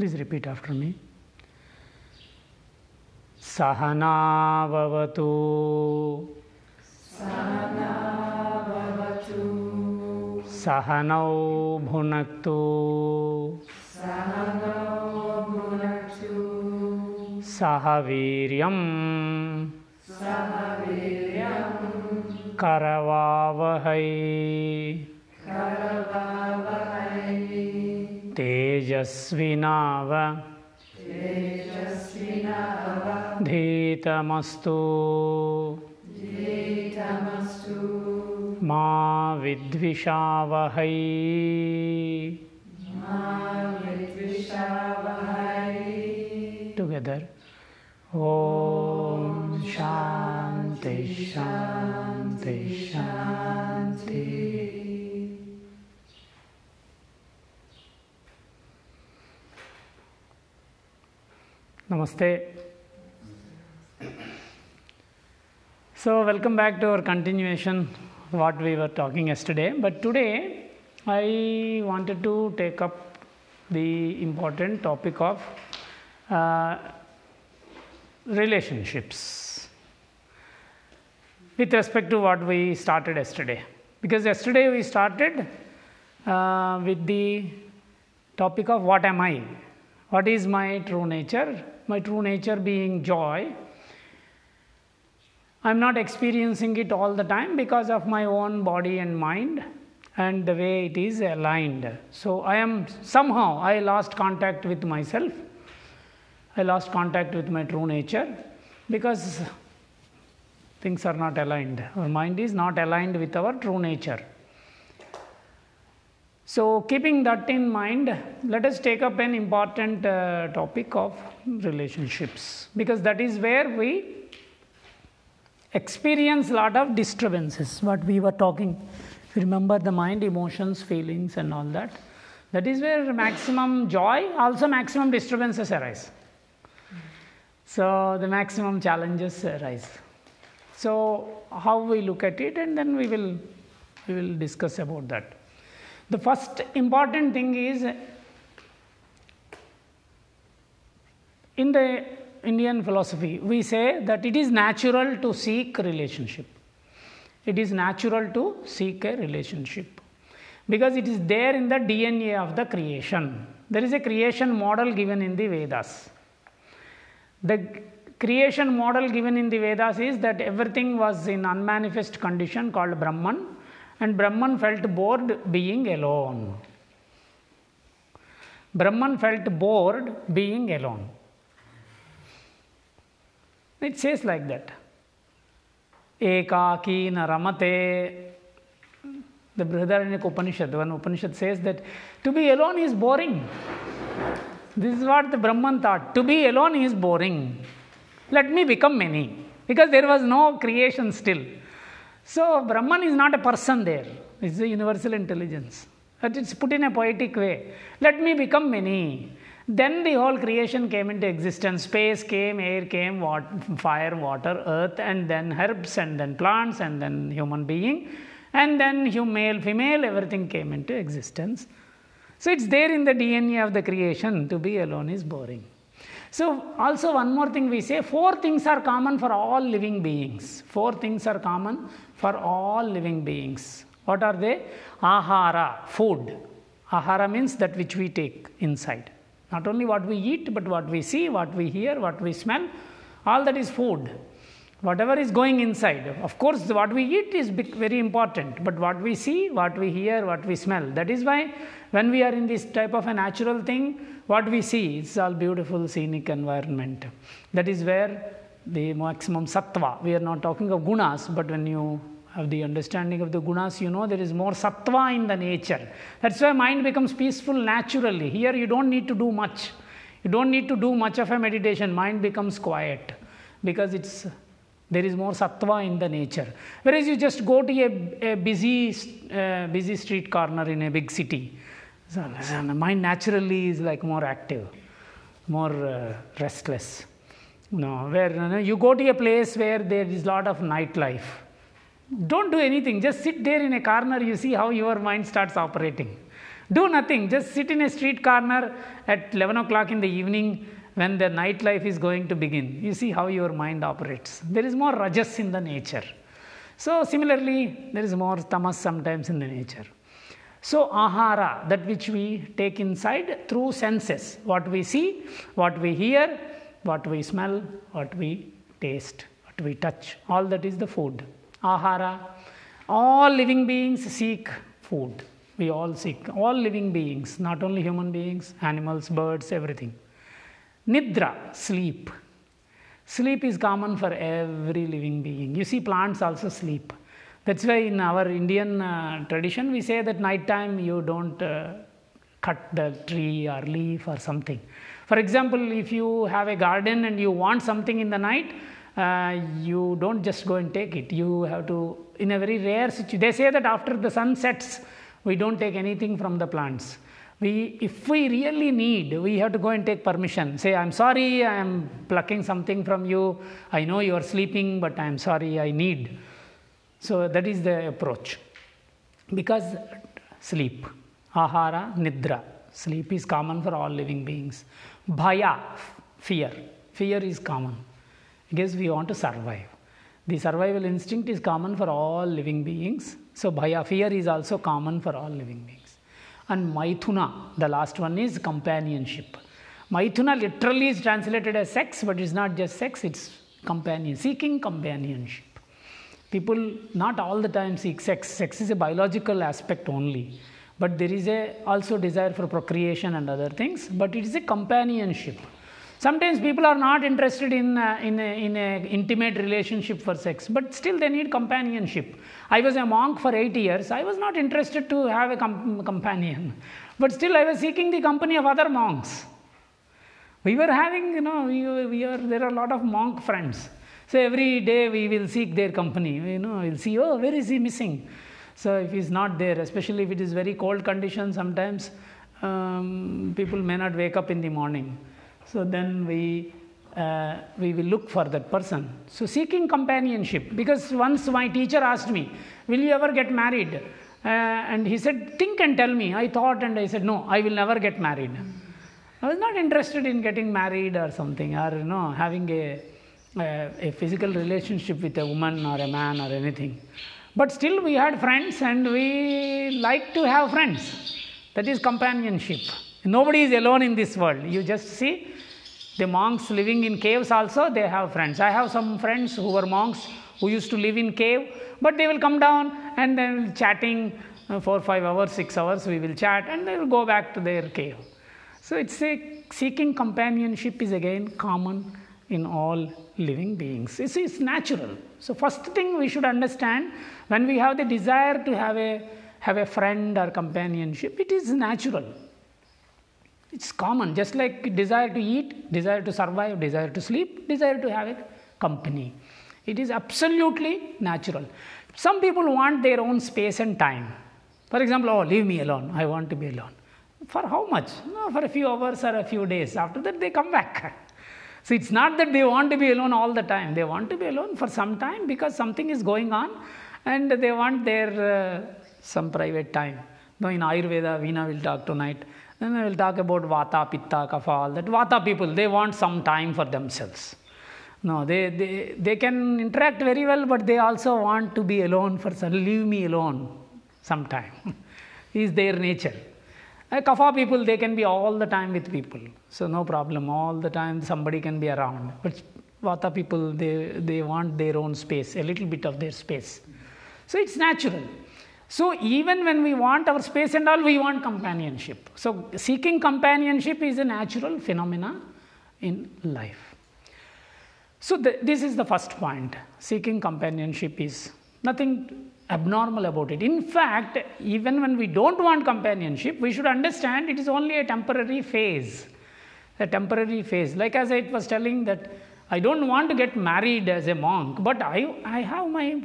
Please repeat after me. सहनावतु सहनौ भुनक्तु सह वीर्यं करवावहै तेजस्विनाव। धीतमस्तु। मा विद्विषावहै। टुगेदर ॐ शान्ति शान्ति शान्ति। Namaste. So, welcome back to our continuation, of what we were talking yesterday. But today, I wanted to take up the important topic of uh, relationships with respect to what we started yesterday. Because yesterday we started uh, with the topic of what am I? What is my true nature? My true nature being joy. I am not experiencing it all the time because of my own body and mind and the way it is aligned. So, I am somehow I lost contact with myself. I lost contact with my true nature because things are not aligned. Our mind is not aligned with our true nature. So, keeping that in mind, let us take up an important uh, topic of relationships because that is where we experience a lot of disturbances. What we were talking—you remember the mind, emotions, feelings, and all that, that is where maximum joy, also maximum disturbances arise. So, the maximum challenges arise. So, how we look at it, and then we will we will discuss about that. The first important thing is in the Indian philosophy, we say that it is natural to seek relationship. It is natural to seek a relationship because it is there in the DNA of the creation. There is a creation model given in the Vedas. The creation model given in the Vedas is that everything was in unmanifest condition called Brahman and Brahman felt bored being alone. Brahman felt bored being alone. It says like that. Ekaki naramate. The Brihadaranyaka Upanishad, one Upanishad says that to be alone is boring. This is what the Brahman thought. To be alone is boring. Let me become many. Because there was no creation still. So, Brahman is not a person there, it's a universal intelligence. But it's put in a poetic way. Let me become many. Then the whole creation came into existence. Space came, air came, water, fire, water, earth, and then herbs, and then plants, and then human being, and then male, female, everything came into existence. So it's there in the DNA of the creation. To be alone is boring. So, also one more thing we say four things are common for all living beings. Four things are common for all living beings. What are they? Ahara, food. Ahara means that which we take inside. Not only what we eat, but what we see, what we hear, what we smell, all that is food. Whatever is going inside. Of course, what we eat is very important, but what we see, what we hear, what we smell. That is why when we are in this type of a natural thing, what we see is all beautiful scenic environment. That is where the maximum sattva. We are not talking of gunas, but when you have the understanding of the gunas, you know there is more sattva in the nature. That's why mind becomes peaceful naturally. Here you don't need to do much. You don't need to do much of a meditation. Mind becomes quiet because it's there is more sattva in the nature. Whereas you just go to a, a busy, uh, busy street corner in a big city, the mind naturally is like more active, more uh, restless. No, where you, know, you go to a place where there is lot of nightlife. Don't do anything, just sit there in a corner, you see how your mind starts operating. Do nothing. Just sit in a street corner at 11 o'clock in the evening when the nightlife is going to begin. You see how your mind operates. There is more rajas in the nature. So, similarly, there is more tamas sometimes in the nature. So, ahara, that which we take inside through senses what we see, what we hear, what we smell, what we taste, what we touch, all that is the food. Ahara, all living beings seek food. We all seek, all living beings, not only human beings, animals, birds, everything. Nidra, sleep. Sleep is common for every living being. You see, plants also sleep. That's why in our Indian uh, tradition, we say that night time you don't uh, cut the tree or leaf or something. For example, if you have a garden and you want something in the night, uh, you don't just go and take it. You have to, in a very rare situation, they say that after the sun sets, we don't take anything from the plants we if we really need we have to go and take permission. Say i'm sorry i am plucking something from you. I know you are sleeping but i am sorry i need. So that is the approach. Because sleep ahara nidra sleep is common for all living beings. Bhaya fear. Fear is common. Because we want to survive. The survival instinct is common for all living beings. So bhaya fear is also common for all living beings and Maithuna, the last one is companionship. Maithuna literally is translated as sex, but it's not just sex, it's companion, seeking companionship. People not all the time seek sex. Sex is a biological aspect only, but there is a also desire for procreation and other things, but it is a companionship. Sometimes people are not interested in, uh, in, a, in a intimate relationship for sex, but still they need companionship. I was a monk for eight years. I was not interested to have a com- companion, but still I was seeking the company of other monks. We were having, you know, we, we are, there are a lot of monk friends. So every day we will seek their company. You know, we'll see, oh, where is he missing? So if he's not there, especially if it is very cold conditions, sometimes um, people may not wake up in the morning. So then we uh, we will look for that person. So seeking companionship. Because once my teacher asked me, "Will you ever get married?" Uh, and he said, "Think and tell me." I thought and I said, "No, I will never get married." I was not interested in getting married or something, or you know, having a, a, a physical relationship with a woman or a man or anything. But still, we had friends, and we like to have friends. That is companionship. Nobody is alone in this world. You just see the monks living in caves also, they have friends. I have some friends who were monks who used to live in cave, but they will come down and then chatting uh, for five hours, six hours, we will chat and they will go back to their cave. So it's a seeking companionship is again common in all living beings. It's, it's natural. So first thing we should understand when we have the desire to have a have a friend or companionship, it is natural. It's common, just like desire to eat, desire to survive, desire to sleep, desire to have a company. It is absolutely natural. Some people want their own space and time. For example, oh, leave me alone. I want to be alone. For how much? No, for a few hours or a few days. After that, they come back. So it's not that they want to be alone all the time. They want to be alone for some time because something is going on and they want their uh, some private time. Now in Ayurveda, Veena will talk tonight. Then I will talk about Vata, Pitta, Kapha, all that. Vata people, they want some time for themselves. No, they, they, they can interact very well, but they also want to be alone for some, leave me alone sometime. is their nature. Uh, Kapha people, they can be all the time with people. So no problem. All the time somebody can be around. But Vata people, they, they want their own space, a little bit of their space. So it's natural. So even when we want our space and all, we want companionship. So seeking companionship is a natural phenomena in life. So the, this is the first point. Seeking companionship is nothing abnormal about it. In fact, even when we don't want companionship, we should understand it is only a temporary phase. A temporary phase. Like as I was telling that I don't want to get married as a monk, but I, I have my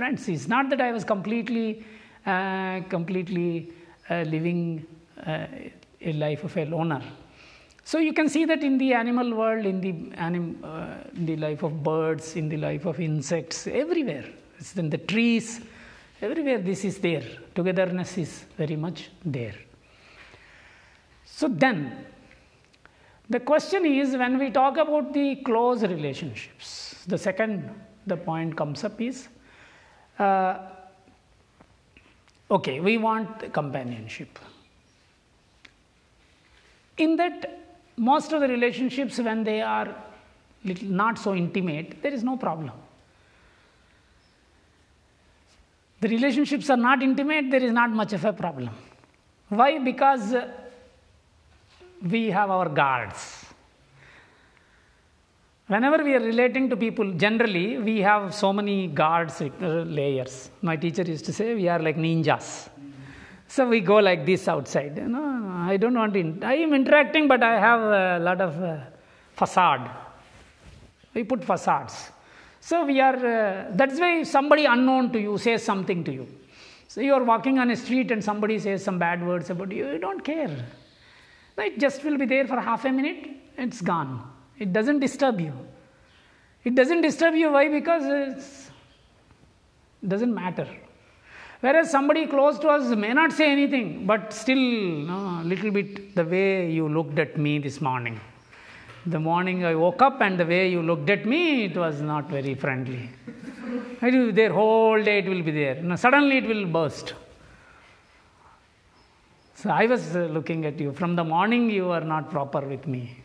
friends. It's not that I was completely, uh, completely uh, living uh, a life of a loner. So you can see that in the animal world, in the, anim, uh, in the life of birds, in the life of insects, everywhere. It's in the trees, Everywhere this is there. Togetherness is very much there. So then, the question is when we talk about the close relationships, the second the point comes up is uh, okay, we want companionship. In that, most of the relationships, when they are little not so intimate, there is no problem. The relationships are not intimate, there is not much of a problem. Why? Because we have our guards. Whenever we are relating to people, generally we have so many guards uh, layers. My teacher used to say we are like ninjas. So we go like this outside. No, I don't want to. I am interacting, but I have a lot of uh, facade. We put facades. So we are. Uh, that's why somebody unknown to you says something to you. So you are walking on a street and somebody says some bad words about you. You don't care. It just will be there for half a minute, it's gone. It doesn't disturb you. It doesn't disturb you. Why? Because it doesn't matter. Whereas somebody close to us may not say anything, but still, a little bit the way you looked at me this morning. The morning I woke up and the way you looked at me, it was not very friendly. it will be there whole day, it will be there. Now, suddenly it will burst. So I was looking at you. From the morning, you are not proper with me.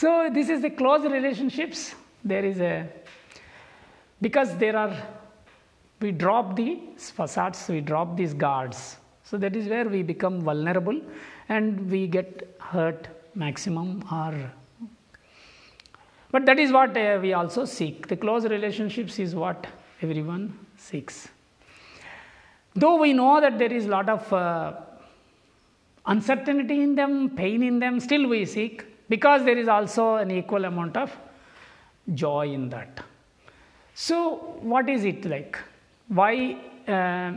So this is the close relationships. There is a because there are we drop the facades, we drop these guards. So that is where we become vulnerable and we get hurt maximum or but that is what uh, we also seek. The close relationships is what everyone seeks. Though we know that there is a lot of uh, uncertainty in them, pain in them, still we seek because there is also an equal amount of joy in that. So, what is it like? Why? Uh,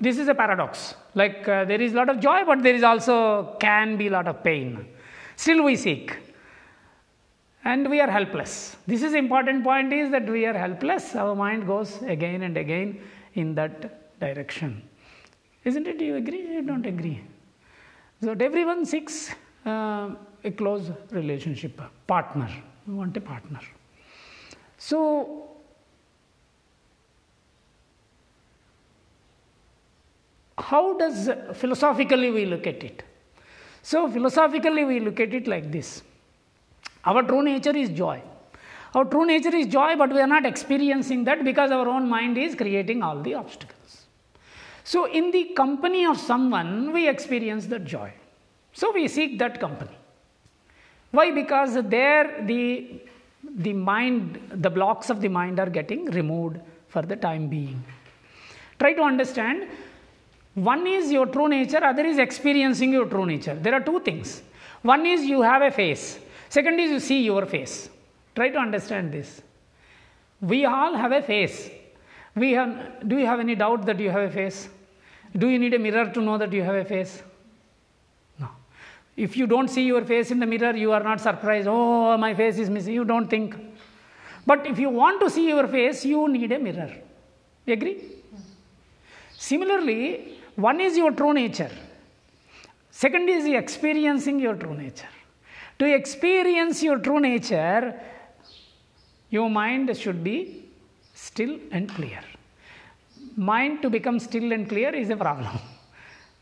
this is a paradox. Like uh, there is a lot of joy, but there is also can be a lot of pain. Still, we seek, and we are helpless. This is important point: is that we are helpless. Our mind goes again and again in that direction. Isn't it? Do you agree? You don't agree. So everyone seeks uh, a close relationship, partner. We want a partner. So how does philosophically we look at it? So philosophically we look at it like this. Our true nature is joy. Our true nature is joy, but we are not experiencing that because our own mind is creating all the obstacles. So, in the company of someone, we experience that joy. So, we seek that company. Why? Because there the, the mind, the blocks of the mind are getting removed for the time being. Try to understand one is your true nature, other is experiencing your true nature. There are two things. One is you have a face, second is you see your face. Try to understand this. We all have a face. We have, do you have any doubt that you have a face? Do you need a mirror to know that you have a face? No. If you don't see your face in the mirror, you are not surprised. Oh, my face is missing. You don't think. But if you want to see your face, you need a mirror. You agree? Similarly, one is your true nature. Second is experiencing your true nature. To experience your true nature, your mind should be still and clear mind to become still and clear is a problem.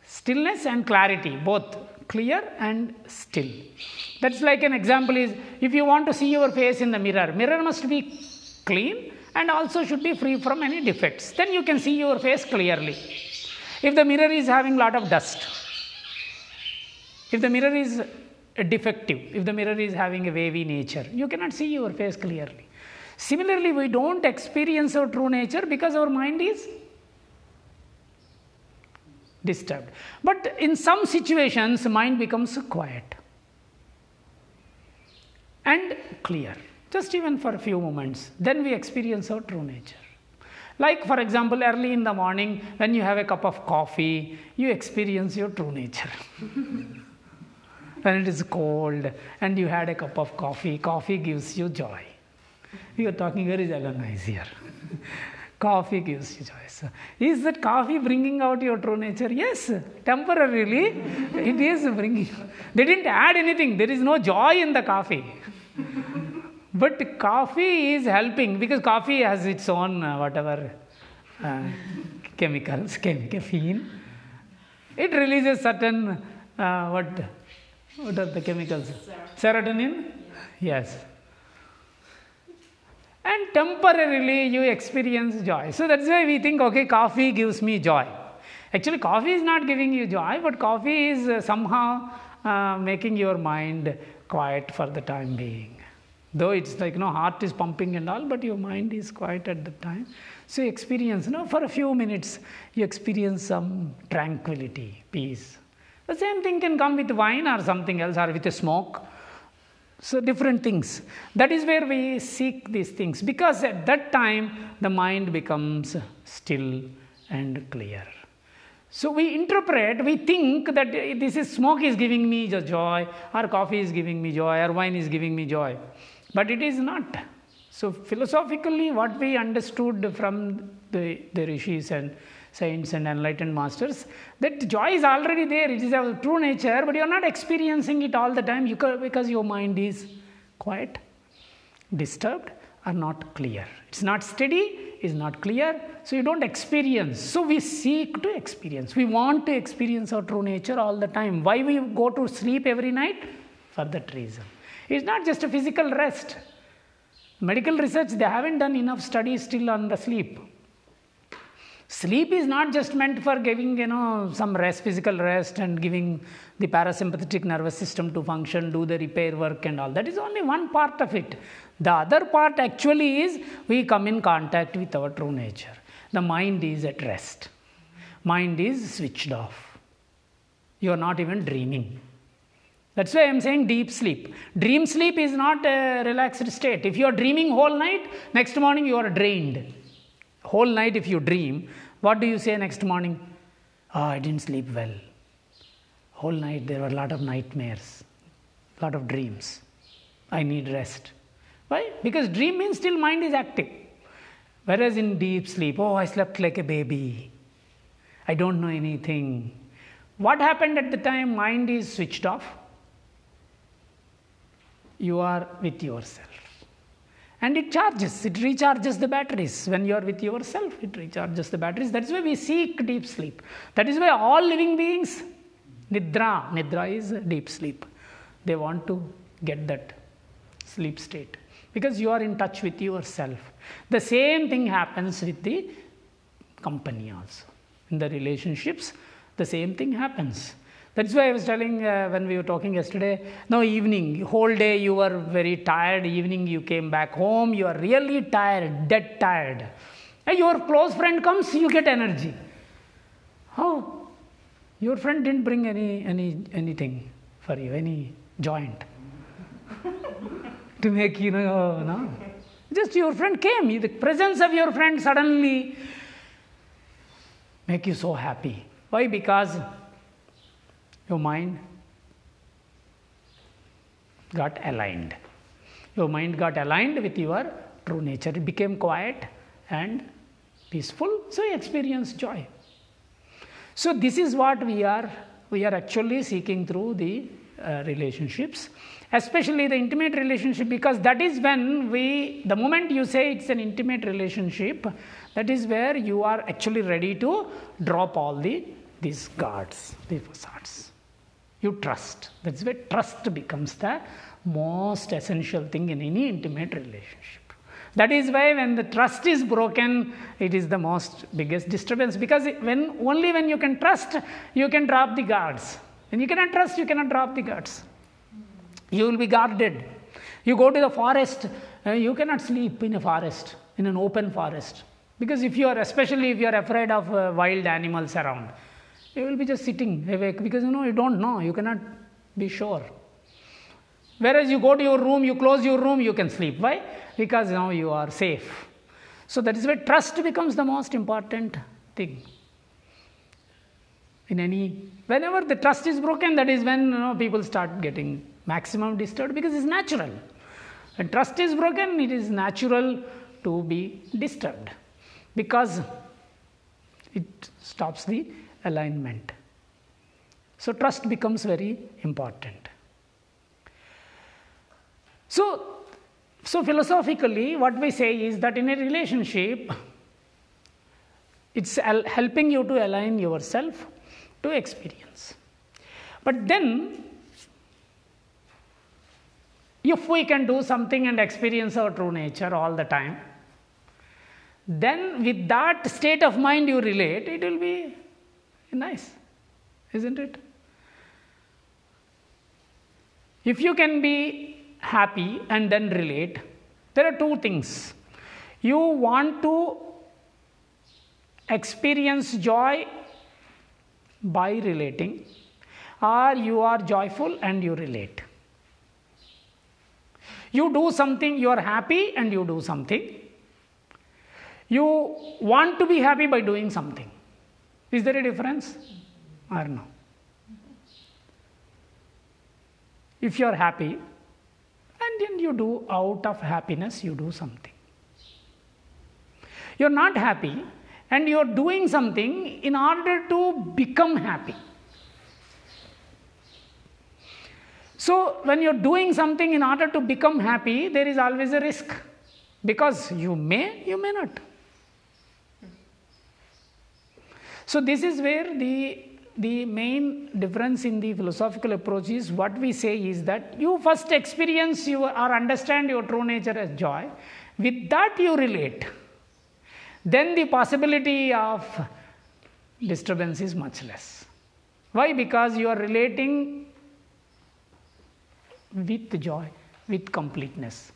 Stillness and clarity, both clear and still. That's like an example is if you want to see your face in the mirror, mirror must be clean and also should be free from any defects. Then you can see your face clearly. If the mirror is having lot of dust, if the mirror is defective, if the mirror is having a wavy nature, you cannot see your face clearly. Similarly, we don't experience our true nature because our mind is disturbed. But in some situations, mind becomes quiet and clear, just even for a few moments. Then we experience our true nature. Like, for example, early in the morning, when you have a cup of coffee, you experience your true nature. when it is cold and you had a cup of coffee, coffee gives you joy. We are talking very nice here. Coffee gives you joy. Is that coffee bringing out your true nature? Yes, temporarily it is bringing. They didn't add anything. There is no joy in the coffee. But coffee is helping because coffee has its own uh, whatever uh, chemicals, chem- caffeine. It releases certain uh, what what are the chemicals? Serotonin. Yes and temporarily you experience joy. So that's why we think, okay, coffee gives me joy. Actually, coffee is not giving you joy, but coffee is uh, somehow uh, making your mind quiet for the time being. Though it's like, you know, heart is pumping and all, but your mind is quiet at the time. So you experience, you know, for a few minutes, you experience some tranquility, peace. The same thing can come with wine or something else or with a smoke so, different things. That is where we seek these things because at that time the mind becomes still and clear. So, we interpret, we think that eh, this is smoke is giving me joy, or coffee is giving me joy, or wine is giving me joy. But it is not. So, philosophically, what we understood from the, the rishis and saints and enlightened masters that joy is already there. It is our true nature but you are not experiencing it all the time because your mind is quiet disturbed or not clear. It's not steady is not clear so you don't experience. So we seek to experience. We want to experience our true nature all the time. Why we go to sleep every night? For that reason. It's not just a physical rest. Medical research they haven't done enough studies still on the sleep Sleep is not just meant for giving, you know, some rest, physical rest, and giving the parasympathetic nervous system to function, do the repair work, and all. That is only one part of it. The other part actually is we come in contact with our true nature. The mind is at rest, mind is switched off. You are not even dreaming. That's why I'm saying deep sleep. Dream sleep is not a relaxed state. If you are dreaming whole night, next morning you are drained whole night if you dream, what do you say next morning? Oh, I didn't sleep well. Whole night there were a lot of nightmares, a lot of dreams. I need rest. Why? Because dream means still mind is active. Whereas in deep sleep, oh, I slept like a baby. I don't know anything. What happened at the time mind is switched off? You are with yourself and it charges it recharges the batteries. When you are with yourself it recharges the batteries. That's why we seek deep sleep. That is why all living beings nidra nidra is deep sleep. They want to get that sleep state. Because you are in touch with yourself. The same thing happens with the company also. In the relationships the same thing happens that's why I was telling uh, when we were talking yesterday. No, evening, whole day you were very tired. Evening you came back home, you are really tired, dead tired. And your close friend comes, you get energy. How? Your friend didn't bring any, any anything for you, any joint to make you know, no. Just your friend came. The presence of your friend suddenly make you so happy. Why? Because your mind got aligned. Your mind got aligned with your true nature. It became quiet and peaceful, so you experience joy. So this is what we are we are actually seeking through the uh, relationships especially the intimate relationship because that is when we the moment you say it's an intimate relationship that is where you are actually ready to drop all the these guards the facades you trust. That's why trust becomes the most essential thing in any intimate relationship. That is why when the trust is broken, it is the most biggest disturbance because when only when you can trust, you can drop the guards. When you cannot trust, you cannot drop the guards. You will be guarded. You go to the forest, uh, you cannot sleep in a forest, in an open forest. Because if you are, especially if you are afraid of uh, wild animals around, you will be just sitting awake because you know you don't know, you cannot be sure. Whereas you go to your room, you close your room, you can sleep. Why? Because now you are safe. So that is where trust becomes the most important thing. In any, whenever the trust is broken, that is when you know, people start getting maximum disturbed because it's natural. When trust is broken, it is natural to be disturbed. because it stops the alignment. So, trust becomes very important. So, so philosophically, what we say is that in a relationship, it's helping you to align yourself to experience. But then, if we can do something and experience our true nature all the time, then with that state of mind you relate, it will be nice, isn't it? If you can be happy and then relate, there are two things. You want to experience joy by relating, or you are joyful and you relate. You do something, you are happy and you do something. You want to be happy by doing something. Is there a difference or no? If you are happy and then you do out of happiness, you do something. You are not happy and you are doing something in order to become happy. So, when you are doing something in order to become happy, there is always a risk because you may, you may not. So, this is where the, the main difference in the philosophical approach is what we say is that you first experience your, or understand your true nature as joy, with that you relate. Then the possibility of disturbance is much less. Why? Because you are relating with joy, with completeness.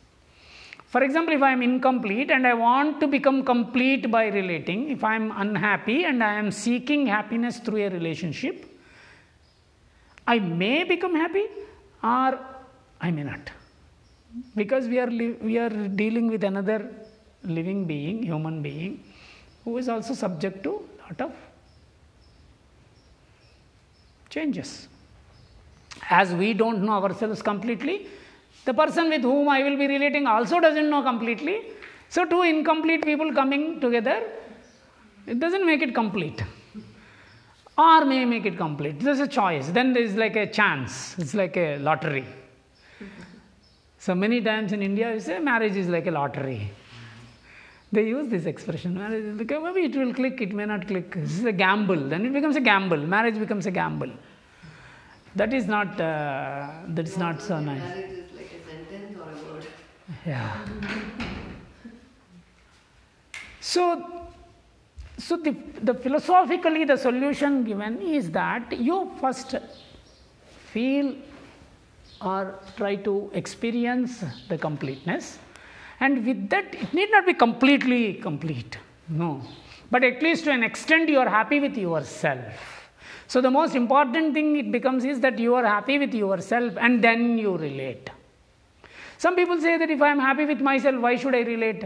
For example, if I am incomplete and I want to become complete by relating, if I am unhappy and I am seeking happiness through a relationship, I may become happy or I may not. Because we are, we are dealing with another living being, human being, who is also subject to a lot of changes. As we don't know ourselves completely, the person with whom I will be relating also doesn't know completely. So, two incomplete people coming together, it doesn't make it complete. Or may make it complete. There's a choice. Then there is like a chance. It's like a lottery. So many times in India, you say marriage is like a lottery. They use this expression. Marriage maybe it will click, it may not click. This is a gamble. Then it becomes a gamble. Marriage becomes a gamble. That is not. Uh, that is not so nice. Yeah. So, so the, the philosophically the solution given is that you first feel or try to experience the completeness. And with that it need not be completely complete no. But at least to an extent you are happy with yourself. So the most important thing it becomes is that you are happy with yourself and then you relate some people say that if I am happy with myself, why should I relate?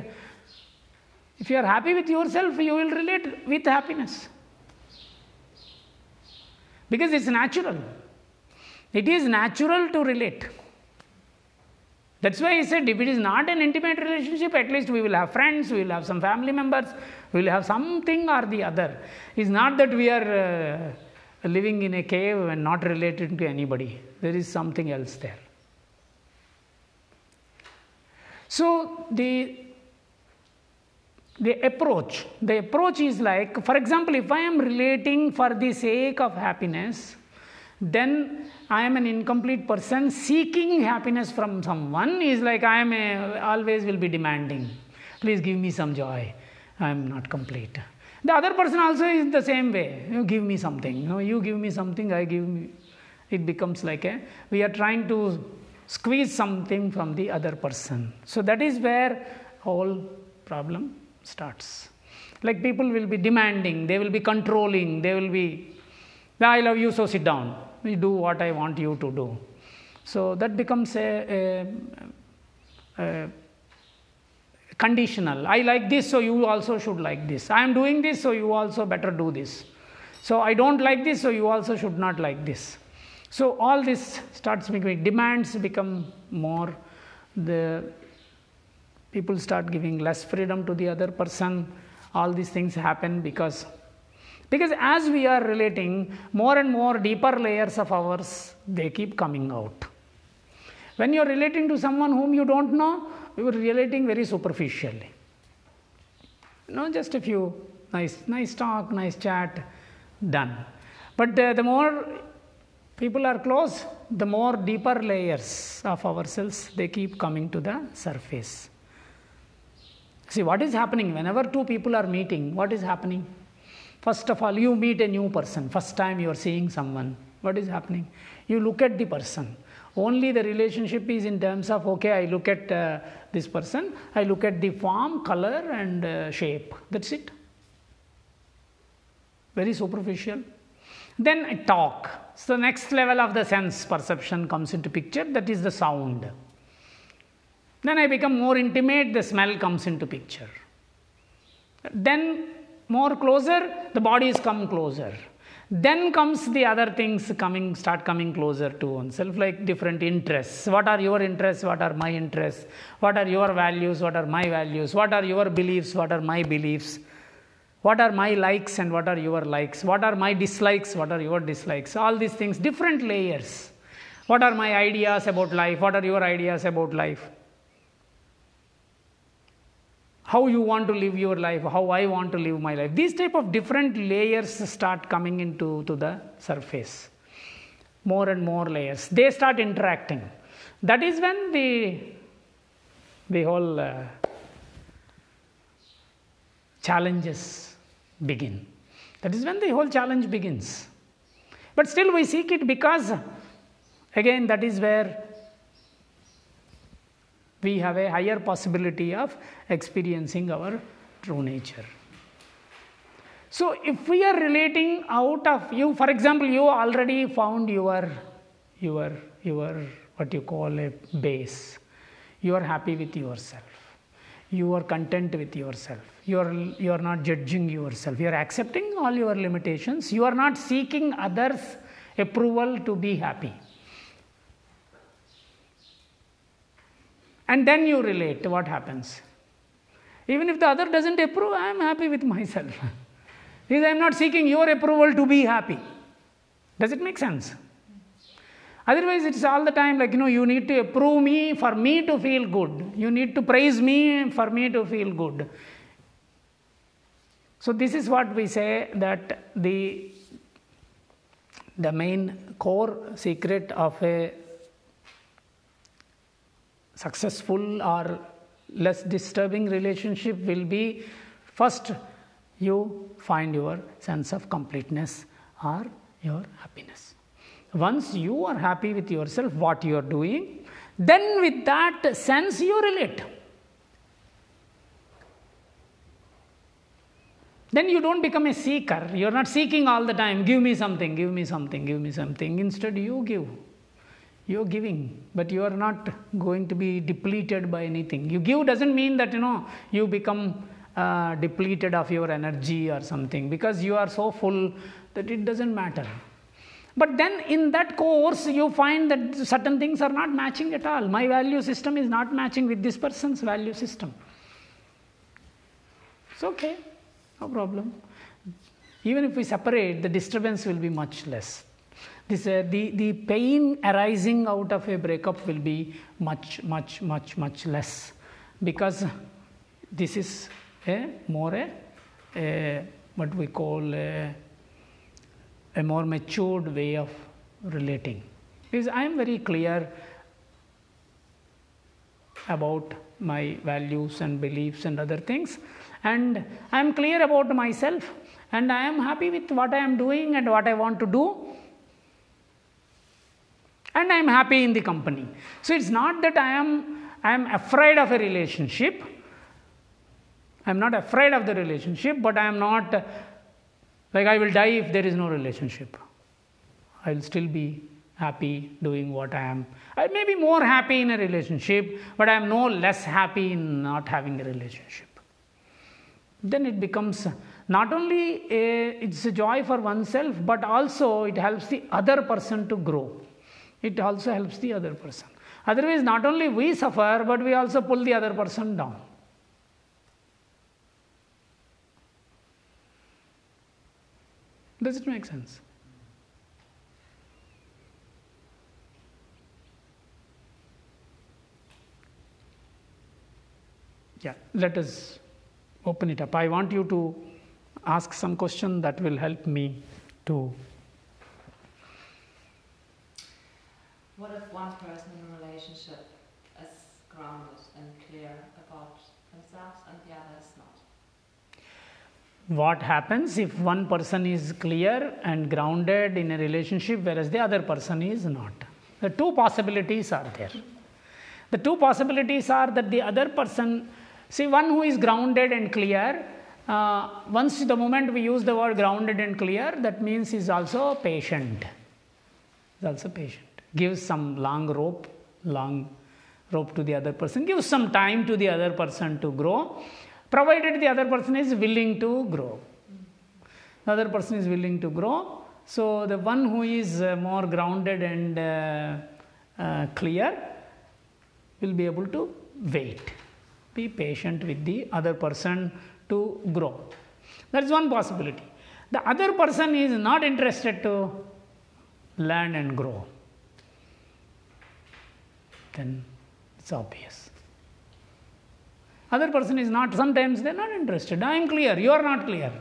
If you are happy with yourself, you will relate with happiness. Because it's natural. It is natural to relate. That's why I said if it is not an intimate relationship, at least we will have friends, we will have some family members, we will have something or the other. It's not that we are uh, living in a cave and not related to anybody. There is something else there. So the the approach the approach is like for example if i am relating for the sake of happiness then i am an incomplete person seeking happiness from someone is like i am a, always will be demanding. Please give me some joy. I am not complete. The other person also is the same way. You give me something. You, know, you give me something i give me it becomes like a we are trying to squeeze something from the other person. So that is where whole problem starts. Like people will be demanding, they will be controlling, they will be, I love you, so sit down. We do what I want you to do. So that becomes a, a, a conditional. I like this, so you also should like this. I am doing this, so you also better do this. So I don't like this, so you also should not like this. So all this starts becoming demands become more. The people start giving less freedom to the other person, all these things happen because because as we are relating more and more deeper layers of ours they keep coming out. When you are relating to someone whom you don't know you are relating very superficially. Know just a few. Nice nice talk nice chat. Done. But uh, the more people are close the more deeper layers of ourselves they keep coming to the surface. See what is happening? Whenever two people are meeting what is happening? First of all you meet a new person. First time you are seeing someone. What is happening? You look at the person. Only the relationship is in terms of okay i look at uh, this person. I look at the form color and uh, shape. That's it. Very superficial then I talk. So, next level of the sense perception comes into picture that is the sound. Then I become more intimate, the smell comes into picture. Then more closer, the bodies come closer. Then comes the other things coming, start coming closer to oneself, like different interests. What are your interests? What are my interests? What are your values? What are my values? What are your beliefs? What are my beliefs? What are my likes and what are your likes? What are my dislikes? What are your dislikes? All these things different layers. What are my ideas about life? What are your ideas about life? How you want to live your life how i want to live my life. These type of different layers start coming into to the surface. More and more layers. They start interacting. That is when the the whole uh, challenges begin. That is when the whole challenge begins. But still, we seek it because, again, that is where we have a higher possibility of experiencing our true nature. So, if we are relating out of you, for example, you already found your, your, your what you call a base, you are happy with yourself, you are content with yourself you are you are not judging yourself. You are accepting all your limitations. You are not seeking others approval to be happy. And then you relate to what happens. Even if the other doesn't approve i am happy with myself. Because i am not seeking your approval to be happy. Does it make sense? Otherwise it's all the time like you know you need to approve me for me to feel good. You need to praise me for me to feel good so, this is what we say that the, the main core secret of a successful or less disturbing relationship will be first you find your sense of completeness or your happiness. Once you are happy with yourself, what you are doing, then with that sense you relate. Then you don't become a seeker. You're not seeking all the time, give me something, give me something, give me something. Instead, you give. You're giving, but you are not going to be depleted by anything. You give doesn't mean that you know you become uh, depleted of your energy or something because you are so full that it doesn't matter. But then in that course, you find that certain things are not matching at all. My value system is not matching with this person's value system. It's okay. No problem. Even if we separate, the disturbance will be much less. This, uh, the, the pain arising out of a breakup will be much, much, much, much less because this is a more a, a what we call a, a more matured way of relating. Because I am very clear about my values and beliefs and other things and I am clear about myself and I am happy with what I am doing and what I want to do and I am happy in the company. So it's not that I am I am afraid of a relationship. I am not afraid of the relationship, but I am not like I will die if there is no relationship. I will still be happy doing what I am. I may be more happy in a relationship, but I am no less happy in not having a relationship then it becomes not only a, it's a joy for oneself but also it helps the other person to grow. It also helps the other person. Otherwise not only we suffer but we also pull the other person down. Does it make sense? Yeah, let us open it up. I want you to ask some question that will help me to. What if one person in a relationship is grounded and clear about themselves and the other is not? What happens if one person is clear and grounded in a relationship whereas the other person is not? The two possibilities are there. The two possibilities are that the other person, see, one who is grounded and clear, uh, once the moment we use the word grounded and clear, that means is also patient. Is also patient. Gives some long rope, long rope to the other person, gives some time to the other person to grow, provided the other person is willing to grow. The other person is willing to grow. So the one who is uh, more grounded and uh, uh, clear will be able to wait, be patient with the other person to grow. That's one possibility. The other person is not interested to learn and grow. Then it's obvious. Other person is not, sometimes they're not interested. I am clear, you are not clear.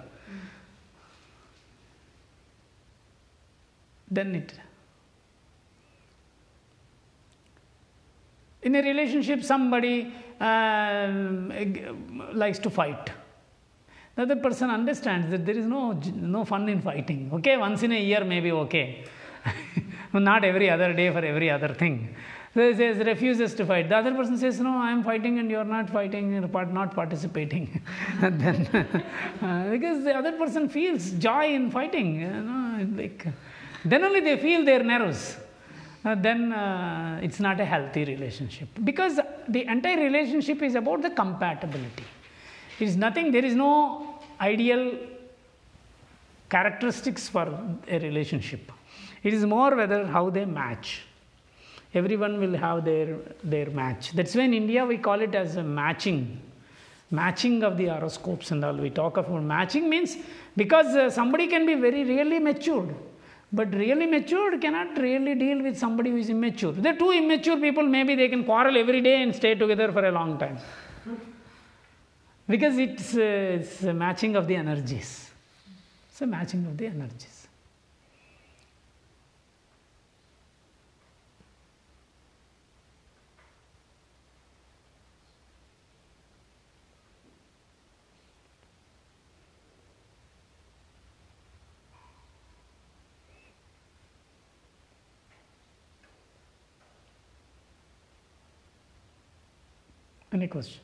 Then it in a relationship somebody um, likes to fight. The other person understands that there is no no fun in fighting. Okay once in a year maybe okay. Not every other day for every other thing. So he says refuses to fight. The other person says no i am fighting and you are not fighting you're not participating. Then uh, because the other person feels joy in fighting you know like then only they feel their nerves uh, then uh, it's not a healthy relationship. Because the entire relationship is about the compatibility. It is nothing there is no ideal characteristics for a relationship. It is more whether how they match. Everyone will have their their match. That's why in india we call it as a matching. Matching of the horoscopes and all. We talk about matching means because uh, somebody can be very really matured but really matured cannot really deal with somebody who is immature. The two immature people, maybe they can quarrel every day and stay together for a long time. Because it's, uh, it's a matching of the energies. It's a matching of the energies. Any question?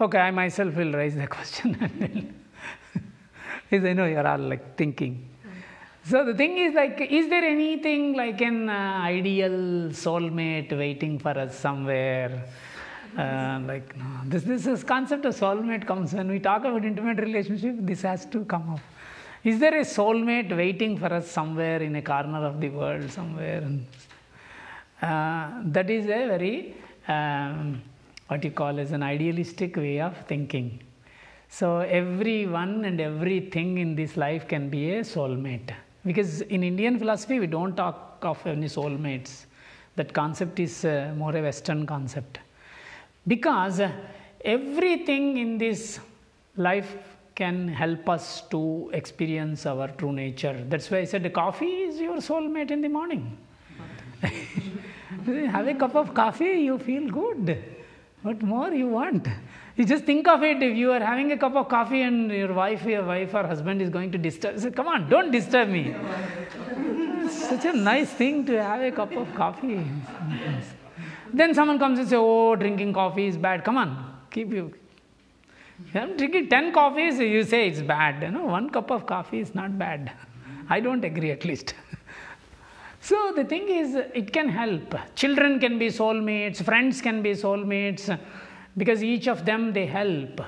Okay, I myself will raise the question because I know you're all like thinking. So the thing is like, is there anything like an uh, ideal soulmate waiting for us somewhere? Uh, like no, this this is concept of soulmate comes when we talk about intimate relationship. This has to come up. Is there a soulmate waiting for us somewhere in a corner of the world, somewhere? Uh, that is a very, um, what you call as an idealistic way of thinking. So, everyone and everything in this life can be a soulmate. Because in Indian philosophy, we don't talk of any soulmates. That concept is uh, more a Western concept. Because uh, everything in this life can help us to experience our true nature. That's why I said coffee is your soulmate in the morning. Have a cup of coffee, you feel good. What more you want? You just think of it if you are having a cup of coffee and your wife, your wife or husband is going to disturb. Say, Come on, don't disturb me. Such a nice thing to have a cup of coffee. Then someone comes and say, "Oh, drinking coffee is bad." Come on, keep you I'm drinking 10 coffees, you say it's bad. You know, one cup of coffee is not bad. I don't agree at least. so the thing is, it can help. Children can be soulmates, friends can be soulmates, because each of them they help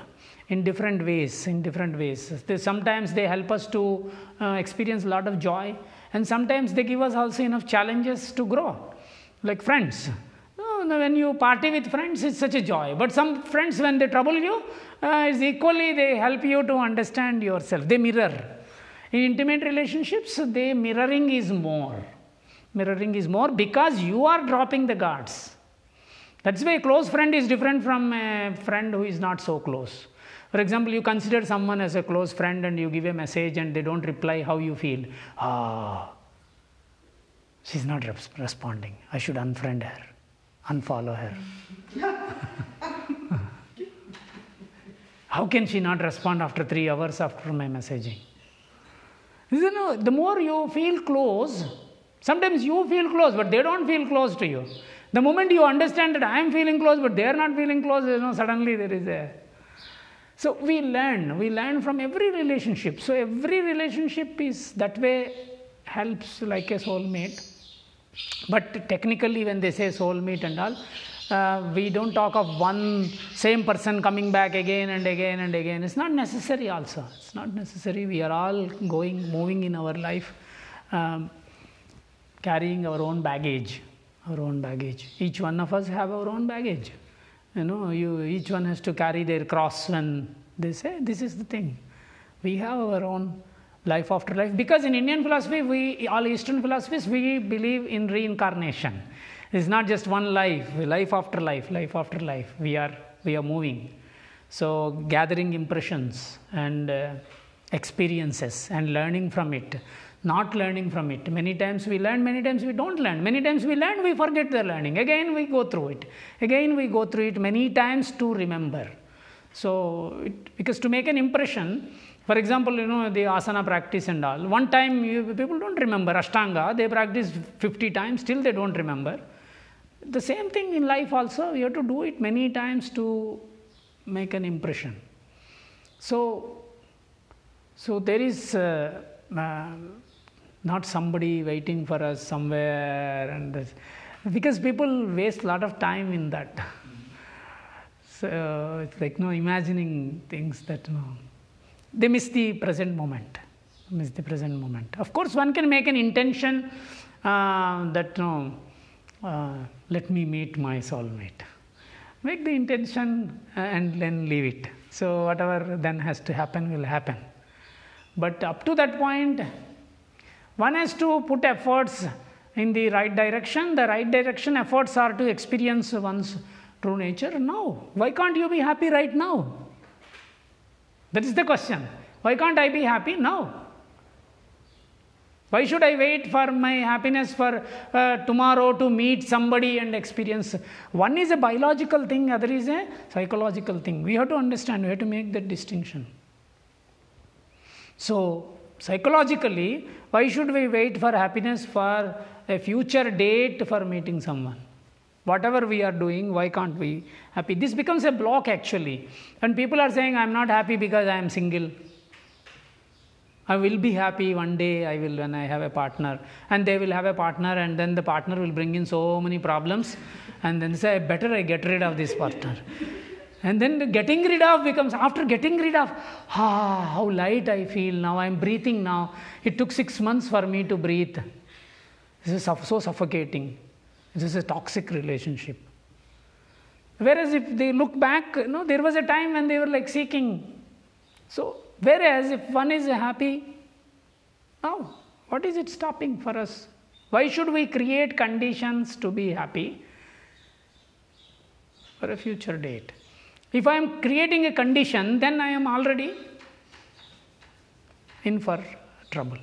in different ways. In different ways, they, sometimes they help us to uh, experience a lot of joy, and sometimes they give us also enough challenges to grow, like friends. when you party with friends, it's such a joy. But some friends, when they trouble you, uh, it's equally they help you to understand yourself. They mirror. In intimate relationships, they mirroring is more. Mirroring is more because you are dropping the guards. That's why a close friend is different from a friend who is not so close. For example, you consider someone as a close friend and you give a message and they don't reply, how you feel? Ah, she's not res- responding. I should unfriend her, unfollow her. how can she not respond after three hours after my messaging? You know, the more you feel close, sometimes you feel close, but they don't feel close to you. The moment you understand that I am feeling close, but they are not feeling close, you know, suddenly there is a. So we learn, we learn from every relationship. So every relationship is that way helps like a soulmate. But technically, when they say soulmate and all, uh, we don't talk of one same person coming back again and again and again. It's not necessary, also. It's not necessary. We are all going, moving in our life, um, carrying our own baggage. Our own baggage. Each one of us have our own baggage. You know, you, each one has to carry their cross when they say, This is the thing. We have our own life after life. Because in Indian philosophy, we, all Eastern philosophies, we believe in reincarnation. It's not just one life, life after life, life after life. We are, we are moving. So, gathering impressions and uh, experiences and learning from it, not learning from it. Many times we learn, many times we don't learn. Many times we learn, we forget the learning. Again, we go through it. Again, we go through it many times to remember. So, it, because to make an impression, for example, you know, the asana practice and all, one time you, people don't remember Ashtanga, they practice 50 times, still they don't remember. The same thing in life also, you have to do it many times to make an impression. So, so there is uh, uh, not somebody waiting for us somewhere, and this, because people waste a lot of time in that. So it's like no imagining things that no, they miss the present moment. Miss the present moment. Of course, one can make an intention uh, that no, uh, let me meet my soulmate. Make the intention and then leave it. So whatever then has to happen will happen. But up to that point, one has to put efforts in the right direction. The right direction efforts are to experience one's true nature now. Why can't you be happy right now? That is the question. Why can't I be happy now? Why should I wait for my happiness for uh, tomorrow to meet somebody and experience? One is a biological thing, other is a psychological thing. We have to understand, we have to make that distinction. So, psychologically, why should we wait for happiness for a future date for meeting someone? Whatever we are doing, why can't we happy? This becomes a block actually. And people are saying, I'm not happy because I am single. I will be happy one day I will when I have a partner. And they will have a partner, and then the partner will bring in so many problems, and then say, better I get rid of this partner. And then getting rid of becomes after getting rid of, ah, how light I feel now. I'm breathing now. It took six months for me to breathe. This is so suffocating. This is a toxic relationship. Whereas if they look back, you know, there was a time when they were like seeking. So, whereas if one is happy, now, what is it stopping for us? Why should we create conditions to be happy for a future date? If I am creating a condition, then I am already in for trouble.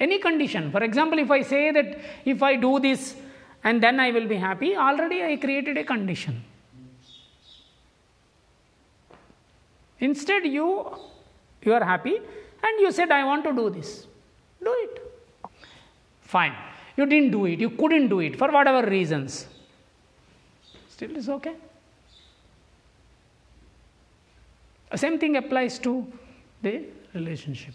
Any condition. For example, if I say that if I do this and then I will be happy, already I created a condition. Instead, you you are happy and you said, I want to do this. Do it. Fine. You didn't do it. You couldn't do it for whatever reasons. Still is okay. The Same thing applies to the relationship.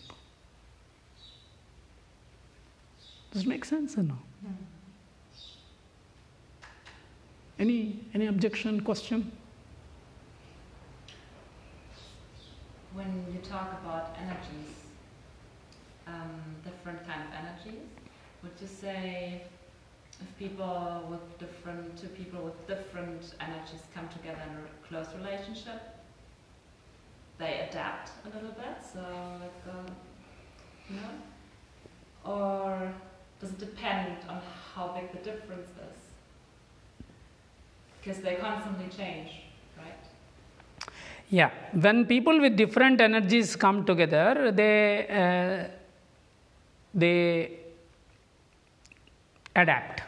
Does it make sense or no? Any any objection, question? When you talk about energies, um, different kind of energies, would you say if people with different, two people with different energies come together in a close relationship, they adapt a little bit, so like, uh, you know? Or does it depend on how big the difference is? Because they constantly change? Yeah, when people with different energies come together, they uh, they adapt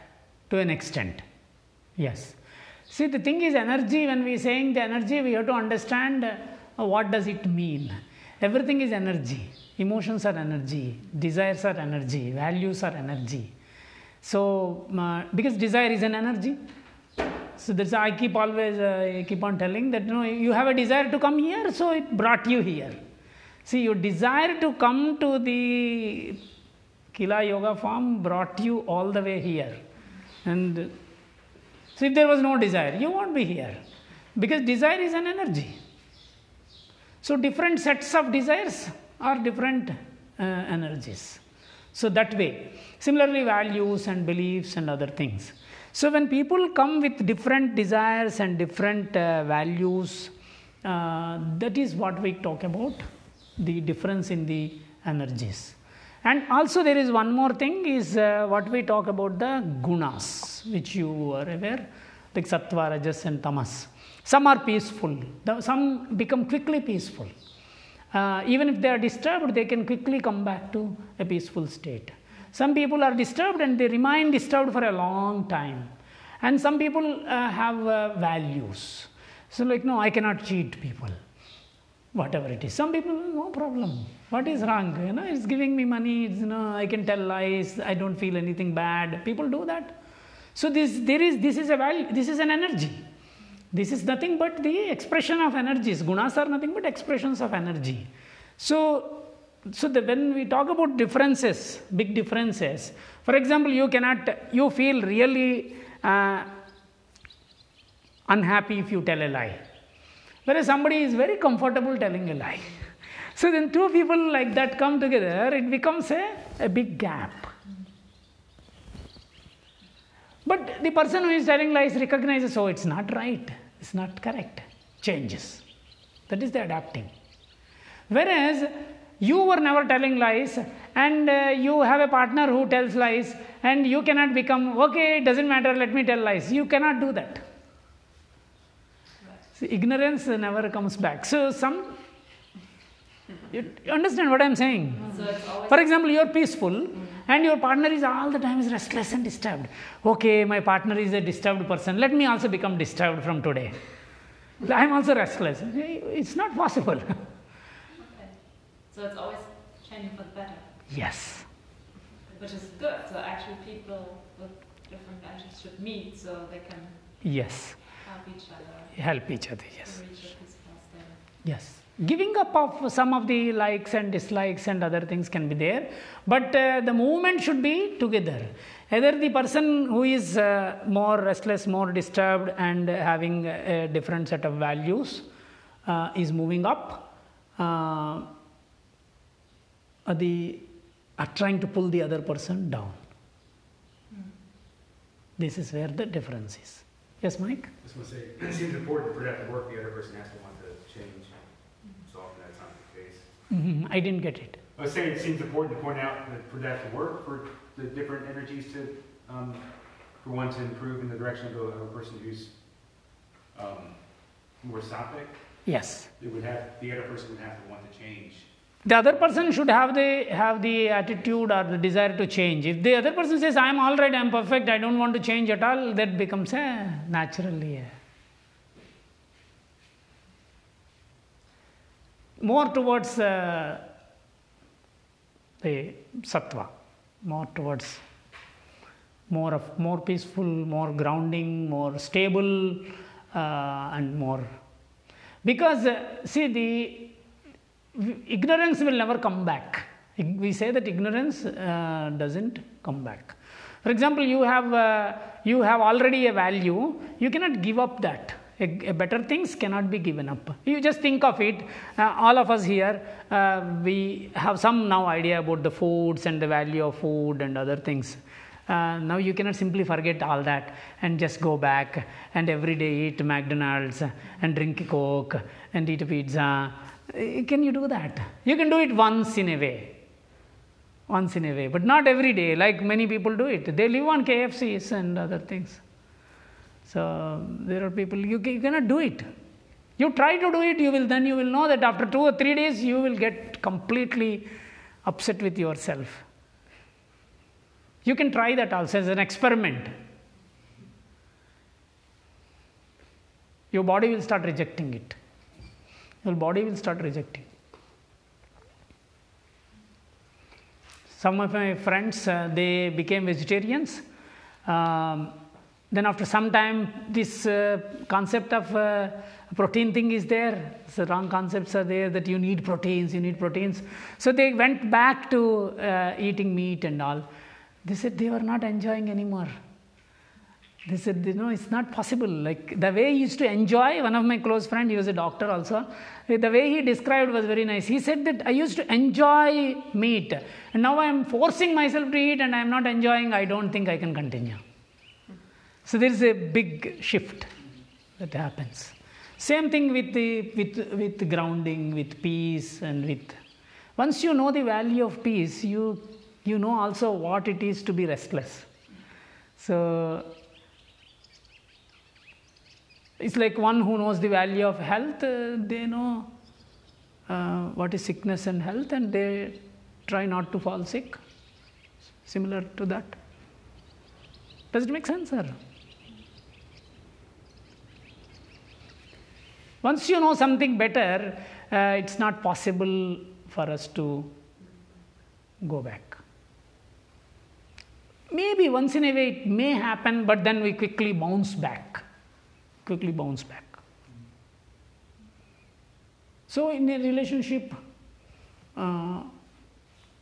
to an extent. Yes. See, the thing is, energy. When we saying the energy, we have to understand uh, what does it mean. Everything is energy. Emotions are energy. Desires are energy. Values are energy. So, uh, because desire is an energy, so that's I keep always uh, keep on telling that you know you have a desire to come here, so it brought you here. See, your desire to come to the Kila Yoga form brought you all the way here, and so if there was no desire, you won't be here, because desire is an energy. So different sets of desires are different uh, energies. So that way, similarly, values and beliefs and other things. So, when people come with different desires and different uh, values, uh, that is what we talk about the difference in the energies. And also, there is one more thing is uh, what we talk about the gunas, which you are aware, like sattva, rajas, and tamas. Some are peaceful, some become quickly peaceful. Uh, even if they are disturbed, they can quickly come back to a peaceful state. Some people are disturbed and they remain disturbed for a long time. And some people uh, have uh, values. So, like, no, I cannot cheat people, whatever it is. Some people, no problem. What is wrong? You know, it's giving me money. It's, you know, I can tell lies. I don't feel anything bad. People do that. So this there is this is a value. This is an energy. This is nothing but the expression of energies. Gunas are nothing but expressions of energy. So so the, when we talk about differences, big differences, for example, you cannot, you feel really uh, unhappy if you tell a lie, whereas somebody is very comfortable telling a lie. So then two people like that come together, it becomes a, a big gap. But the person who is telling lies recognizes, oh, it's not right, it's not correct, changes. That is the adapting. Whereas you were never telling lies and uh, you have a partner who tells lies and you cannot become okay it doesn't matter let me tell lies. You cannot do that. See, ignorance never comes back. So some you understand what i'm saying? So for example you are peaceful and your partner is all the time is restless and disturbed. Okay my partner is a disturbed person. Let me also become disturbed from today. I am also restless. It's not possible. So it's always changing for the better, yes. Which is good. So actually, people with different energies should meet so they can yes. help each other. Help each other yes. To reach a peaceful state. yes. Giving up of some of the likes and dislikes and other things can be there but uh, the movement should be together. Either the person who is uh, more restless more disturbed and having a different set of values uh, is moving up uh, uh, the are trying to pull the other person down. This is where the difference is. Yes mike? I just want to say, it seems important for that to work, the other person has to want to change. So often that's not the case. Mhm, i didn't get it. I was saying it seems important to point out that for that to work, for the different energies to, um, for one to improve in the direction of a, of a person who's, um, more sattvic, yes. It would have, the other person would have to want to change. The other person should have the have the attitude or the desire to change. If the other person says i am all right i am perfect i don't want to change at all that becomes a naturally a more towards uh, the sattva more towards more of more peaceful more grounding more stable uh, and more. Because uh, see the ignorance will never come back. We say that ignorance uh, doesn't come back. For example, you have uh, you have already a value. You cannot give up that. A, a better things cannot be given up. You just think of it. Uh, all of us here, uh, we have some now idea about the foods and the value of food and other things. uh, now you cannot simply forget all that and just go back and every day eat McDonald's and drink Coke and eat a pizza. Uh, Can you do that? You can do it once in a way. Once in a way, but not every day like many people do it. They live on KFCs and other things. So there are people, you, you cannot do it. You try to do it, you will then you will know that after two or three days you will get completely upset with yourself. You can try that also as an experiment. Your body will start rejecting it. Your body will start rejecting. Some of my friends, uh, they became vegetarians. Um, then after some time, this uh, concept of uh, protein thing is there. The wrong concepts are there that you need proteins, you need proteins. So they went back to uh, eating meat and all. They said they were not enjoying anymore. They said, you know, it's not possible. Like the way he used to enjoy, one of my close friend, he was a doctor also. The way he described was very nice. He said that I used to enjoy meat, and now I am forcing myself to eat, and I am not enjoying. I don't think I can continue. So there is a big shift that happens. Same thing with the with with grounding, with peace, and with once you know the value of peace, you you know also what it is to be restless. So it's like one who knows the value of health, uh, they know uh, what is sickness and health, and they try not to fall sick. Similar to that. Does it make sense, sir? Once you know something better, uh, it's not possible for us to go back. Maybe once in a way it may happen, but then we quickly bounce back. Quickly bounce back. So, in a relationship, uh,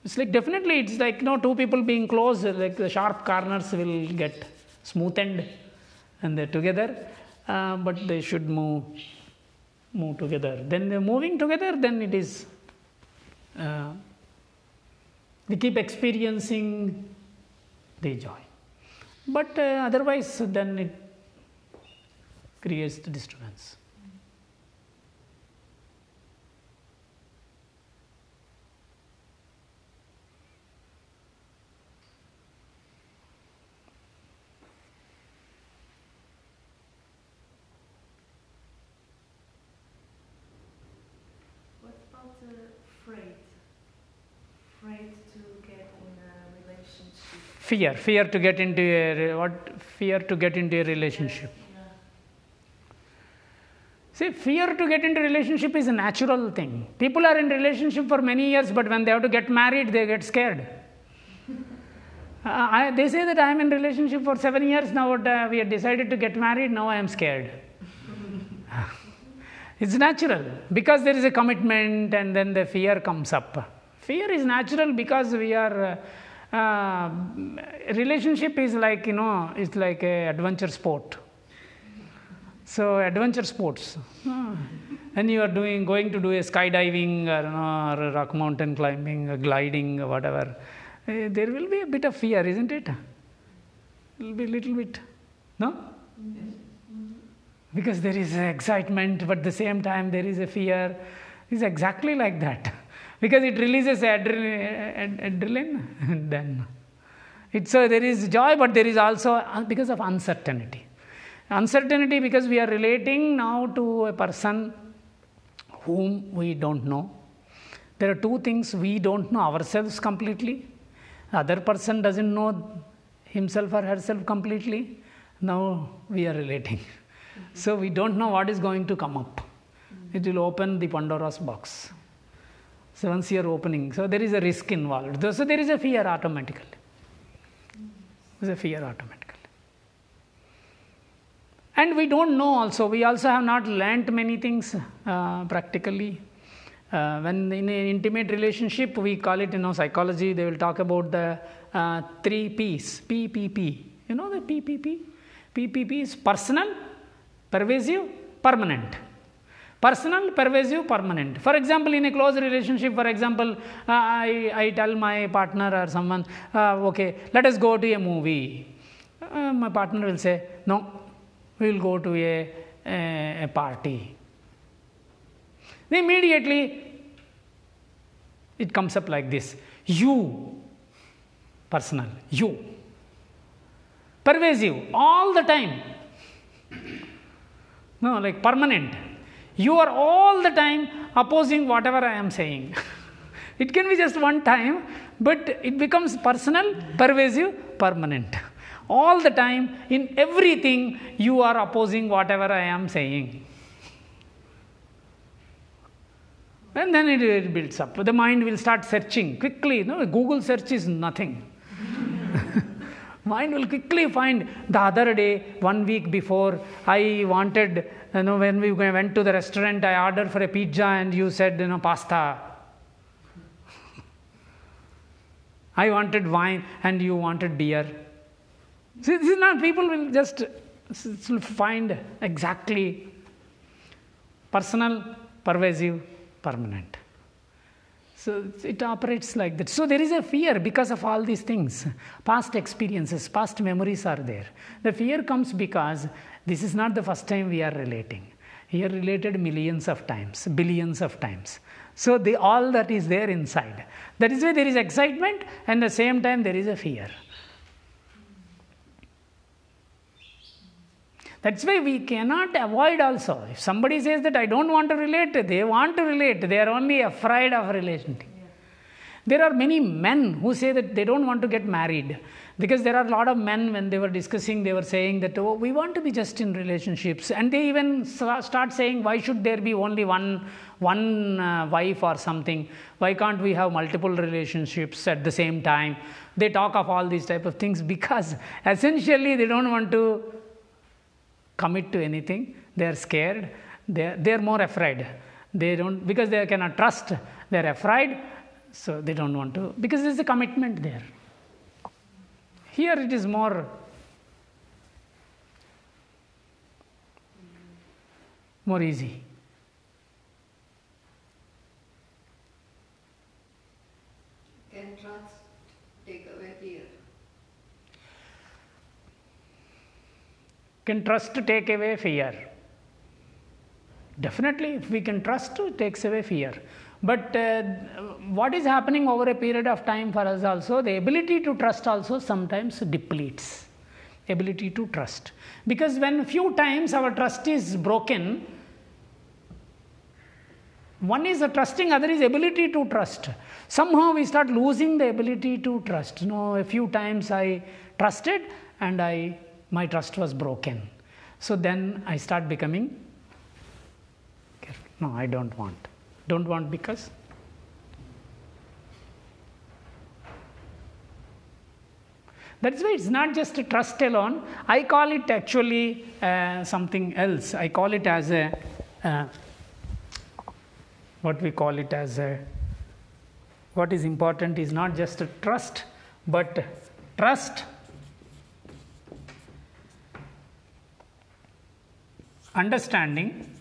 it's like definitely it's like you know two people being close, like the sharp corners will get smoothened and they're together, uh, but they should move move together. Then they're moving together, then it is uh, we keep experiencing the joy. But uh, otherwise, then it creates the disturbance. What about the afraid? Afraid to get in a relationship. Fear, fear to get into a what? Fear to get into a relationship. See, fear to get into relationship is a natural thing. People are in relationship for many years, but when they have to get married, they get scared. Uh, I, they say that I am in relationship for seven years now. Uh, we have decided to get married. Now I am scared. it's natural because there is a commitment, and then the fear comes up. Fear is natural because we are. Uh, uh, relationship is like you know, it's like a adventure sport. So adventure sports, Ah. and you are doing going to do a skydiving or, you know, or rock mountain climbing, gliding, whatever. eh, there will be a bit of fear, isn't it? It will be a little bit, no? Because there is excitement, but at the same time there is a fear. It's exactly like that, because it releases adrenaline, ad- adrenaline and then it's so there is joy, but there is also uh, because of uncertainty. Uncertainty because we are relating now to a person whom we don't know. There are two things we don't know ourselves completely. The other person doesn't know himself or herself completely. Now we are relating. Mm-hmm. So we don't know what is going to come up. It will open the Pandora's box. So once you are opening, so there is a risk involved. So there is a fear automatically. There's a fear automatically. And we don't know also, we also have not learnt many things uh, practically. Uh, when in an intimate relationship, we call it, you know, psychology, they will talk about the uh, three P's, PPP. You know the PPP? PPP is personal, pervasive, permanent. Personal, pervasive, permanent. For example, in a close relationship, for example, uh, I, I tell my partner or someone, uh, okay, let us go to a movie. Uh, my partner will say, no, we will go to a, a, a party. Then immediately it comes up like this you, personal, you. Pervasive, all the time. No, like permanent. You are all the time opposing whatever I am saying. it can be just one time, but it becomes personal, pervasive, permanent. All the time, in everything, you are opposing whatever I am saying. And then it, it builds up. The mind will start searching quickly. No, Google search is nothing. mind will quickly find the other day, one week before, I wanted, you know, when we went to the restaurant, I ordered for a pizza and you said, you know, pasta. I wanted wine and you wanted beer. See, this is not, people will just find exactly personal, pervasive, permanent. So it operates like that. So there is a fear because of all these things. Past experiences, past memories are there. The fear comes because this is not the first time we are relating. Here related millions of times, billions of times. So the, all that is there inside. That is why there is excitement and at the same time there is a fear. That's why we cannot avoid also. If somebody says that I don't want to relate, they want to relate. They are only afraid of relationship. There are many men who say that they don't want to get married because there are a lot of men when they were discussing they were saying that oh we want to be just in relationships and they even start saying why should there be only one one uh, wife or something why can't we have multiple relationships at the same time they talk of all these type of things because essentially they don't want to commit to anything. They are scared. They are, they are more afraid. They don't, because they cannot trust, they are afraid, so they don't want to, because there is a commitment there. Here it is more more easy. Can trust take away fear? Can trust take away fear? Definitely, if we can trust, it takes away fear. But uh, what is happening over a period of time for us also, the ability to trust also sometimes depletes. Ability to trust. Because when few times our trust is broken, one is trusting, other is ability to trust. Somehow we start losing the ability to trust. No, a few times I trusted and I my trust was broken. So then I start becoming careful. No, I don't want. Don't want because That's why it's not just a trust alone. I call it actually uh, something else. I call it as a, uh, what we call it as a, what is important is not just trust, but trust understanding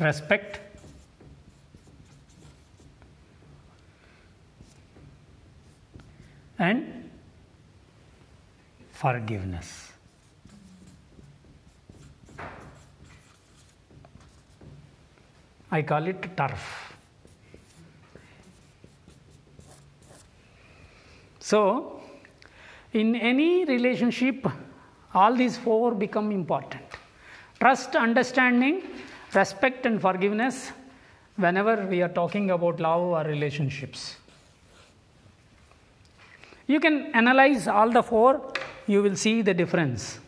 respect and forgiveness. I call it turf. So in any relationship, all these four become important trust, understanding, respect, and forgiveness whenever we are talking about love or relationships. You can analyze all the four, you will see the difference.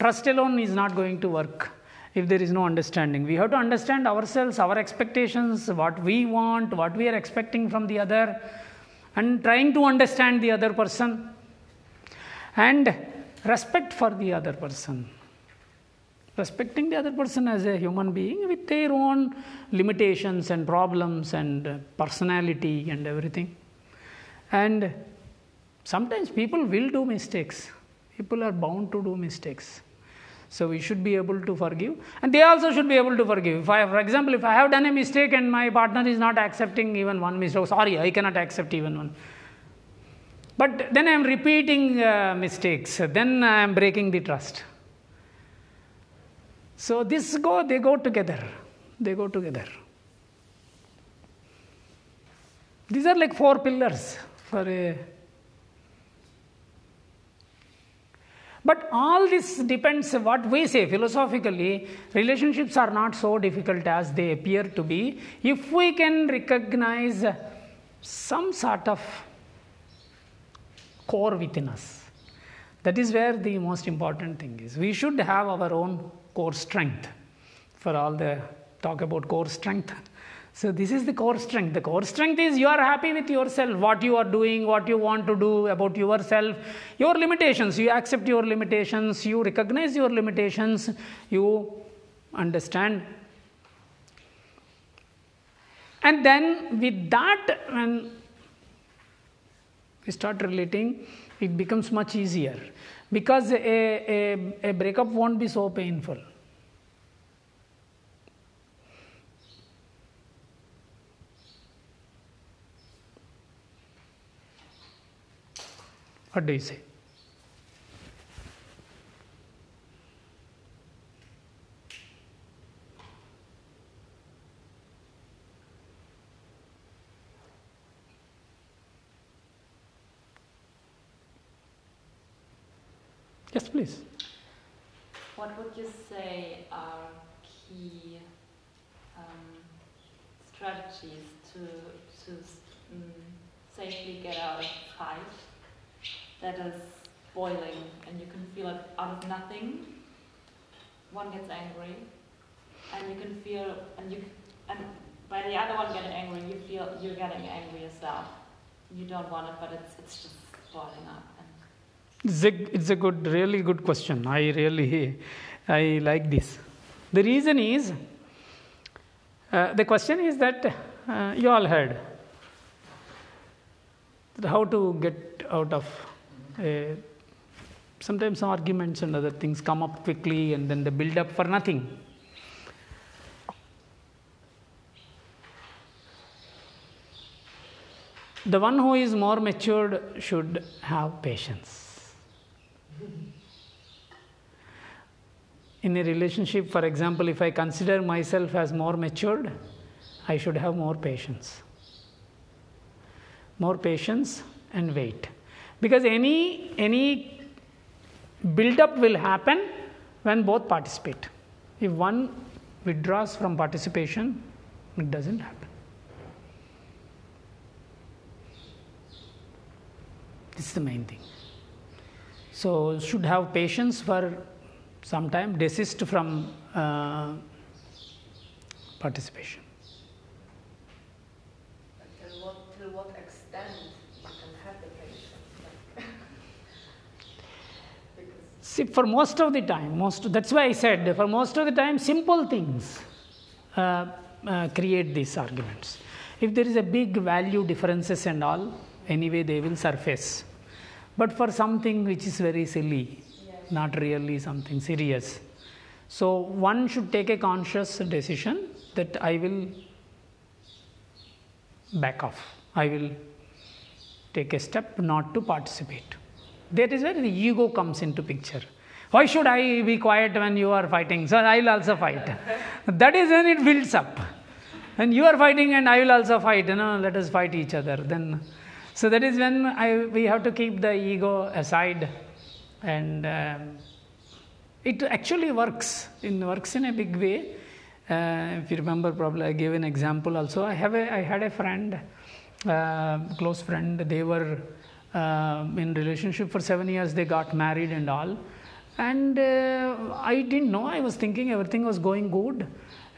Trust alone is not going to work if there is no understanding. We have to understand ourselves, our expectations, what we want, what we are expecting from the other, and trying to understand the other person and respect for the other person respecting the other person as a human being with their own limitations and problems and personality and everything and sometimes people will do mistakes People are bound to do mistakes. So we should be able to forgive, and they also should be able to forgive. If I, for example, if I have done a mistake and my partner is not accepting even one mistake, sorry, I cannot accept even one. But then I am repeating uh, mistakes. Then I am breaking the trust. So this go, they go together. They go together. These are like four pillars for a But all this depends what we say philosophically, relationships are not so difficult as they appear to be if we can recognize some sort of core within us. That is where the most important thing is. We should have our own core strength. For all the talk about core strength, so, this is the core strength. The core strength is you are happy with yourself, what you are doing, what you want to do about yourself, your limitations. You accept your limitations, you recognize your limitations, you understand. And then, with that, when we start relating, it becomes much easier because a, a, a breakup won't be so painful. What do you say? Yes, please. What would you say are key um, strategies to to um, safely get out of fight that is boiling and you can feel it out of nothing. One gets angry, and you can feel, and you, and by the other one getting angry, you feel you're getting angry yourself. You don't want it, but it's it's just boiling up. It's a, it's a good, really good question. I really, I like this. The reason is, uh, the question is that uh, you all heard how to get out of uh, sometimes arguments and other things come up quickly and then they build up for nothing. The one who is more matured should have patience. In a relationship, for example, if I consider myself as more matured, I should have more patience. More patience and wait because any any build up will happen when both participate. If one withdraws from participation it doesn't happen. This is the main thing. So should have patience for some time desist from uh, participation See, for most of the time, most that's why I said for most of the time, simple things uh, uh, create these arguments. If there is a big value differences and all, anyway they will surface. But for something which is very silly. Not really something serious, so one should take a conscious decision that I will back off. I will take a step not to participate. That is where the ego comes into picture. Why should I be quiet when you are fighting? So I will also fight. that is when it builds up. And you are fighting and I will also fight, you know, let us fight each other. Then, so that is when I, we have to keep the ego aside, and um, it actually works. It works in a big way. Uh, if you remember, probably I gave an example also. I have a, I had a friend, uh, close friend. They were uh, in relationship for seven years they got married and all and uh, i didn't know i was thinking everything was going good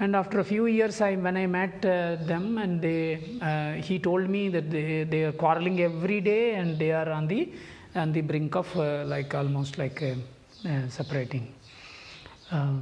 and after a few years I, when i met uh, them and they uh, he told me that they, they are quarreling every day and they are on the on the brink of uh, like almost like uh, separating. Um,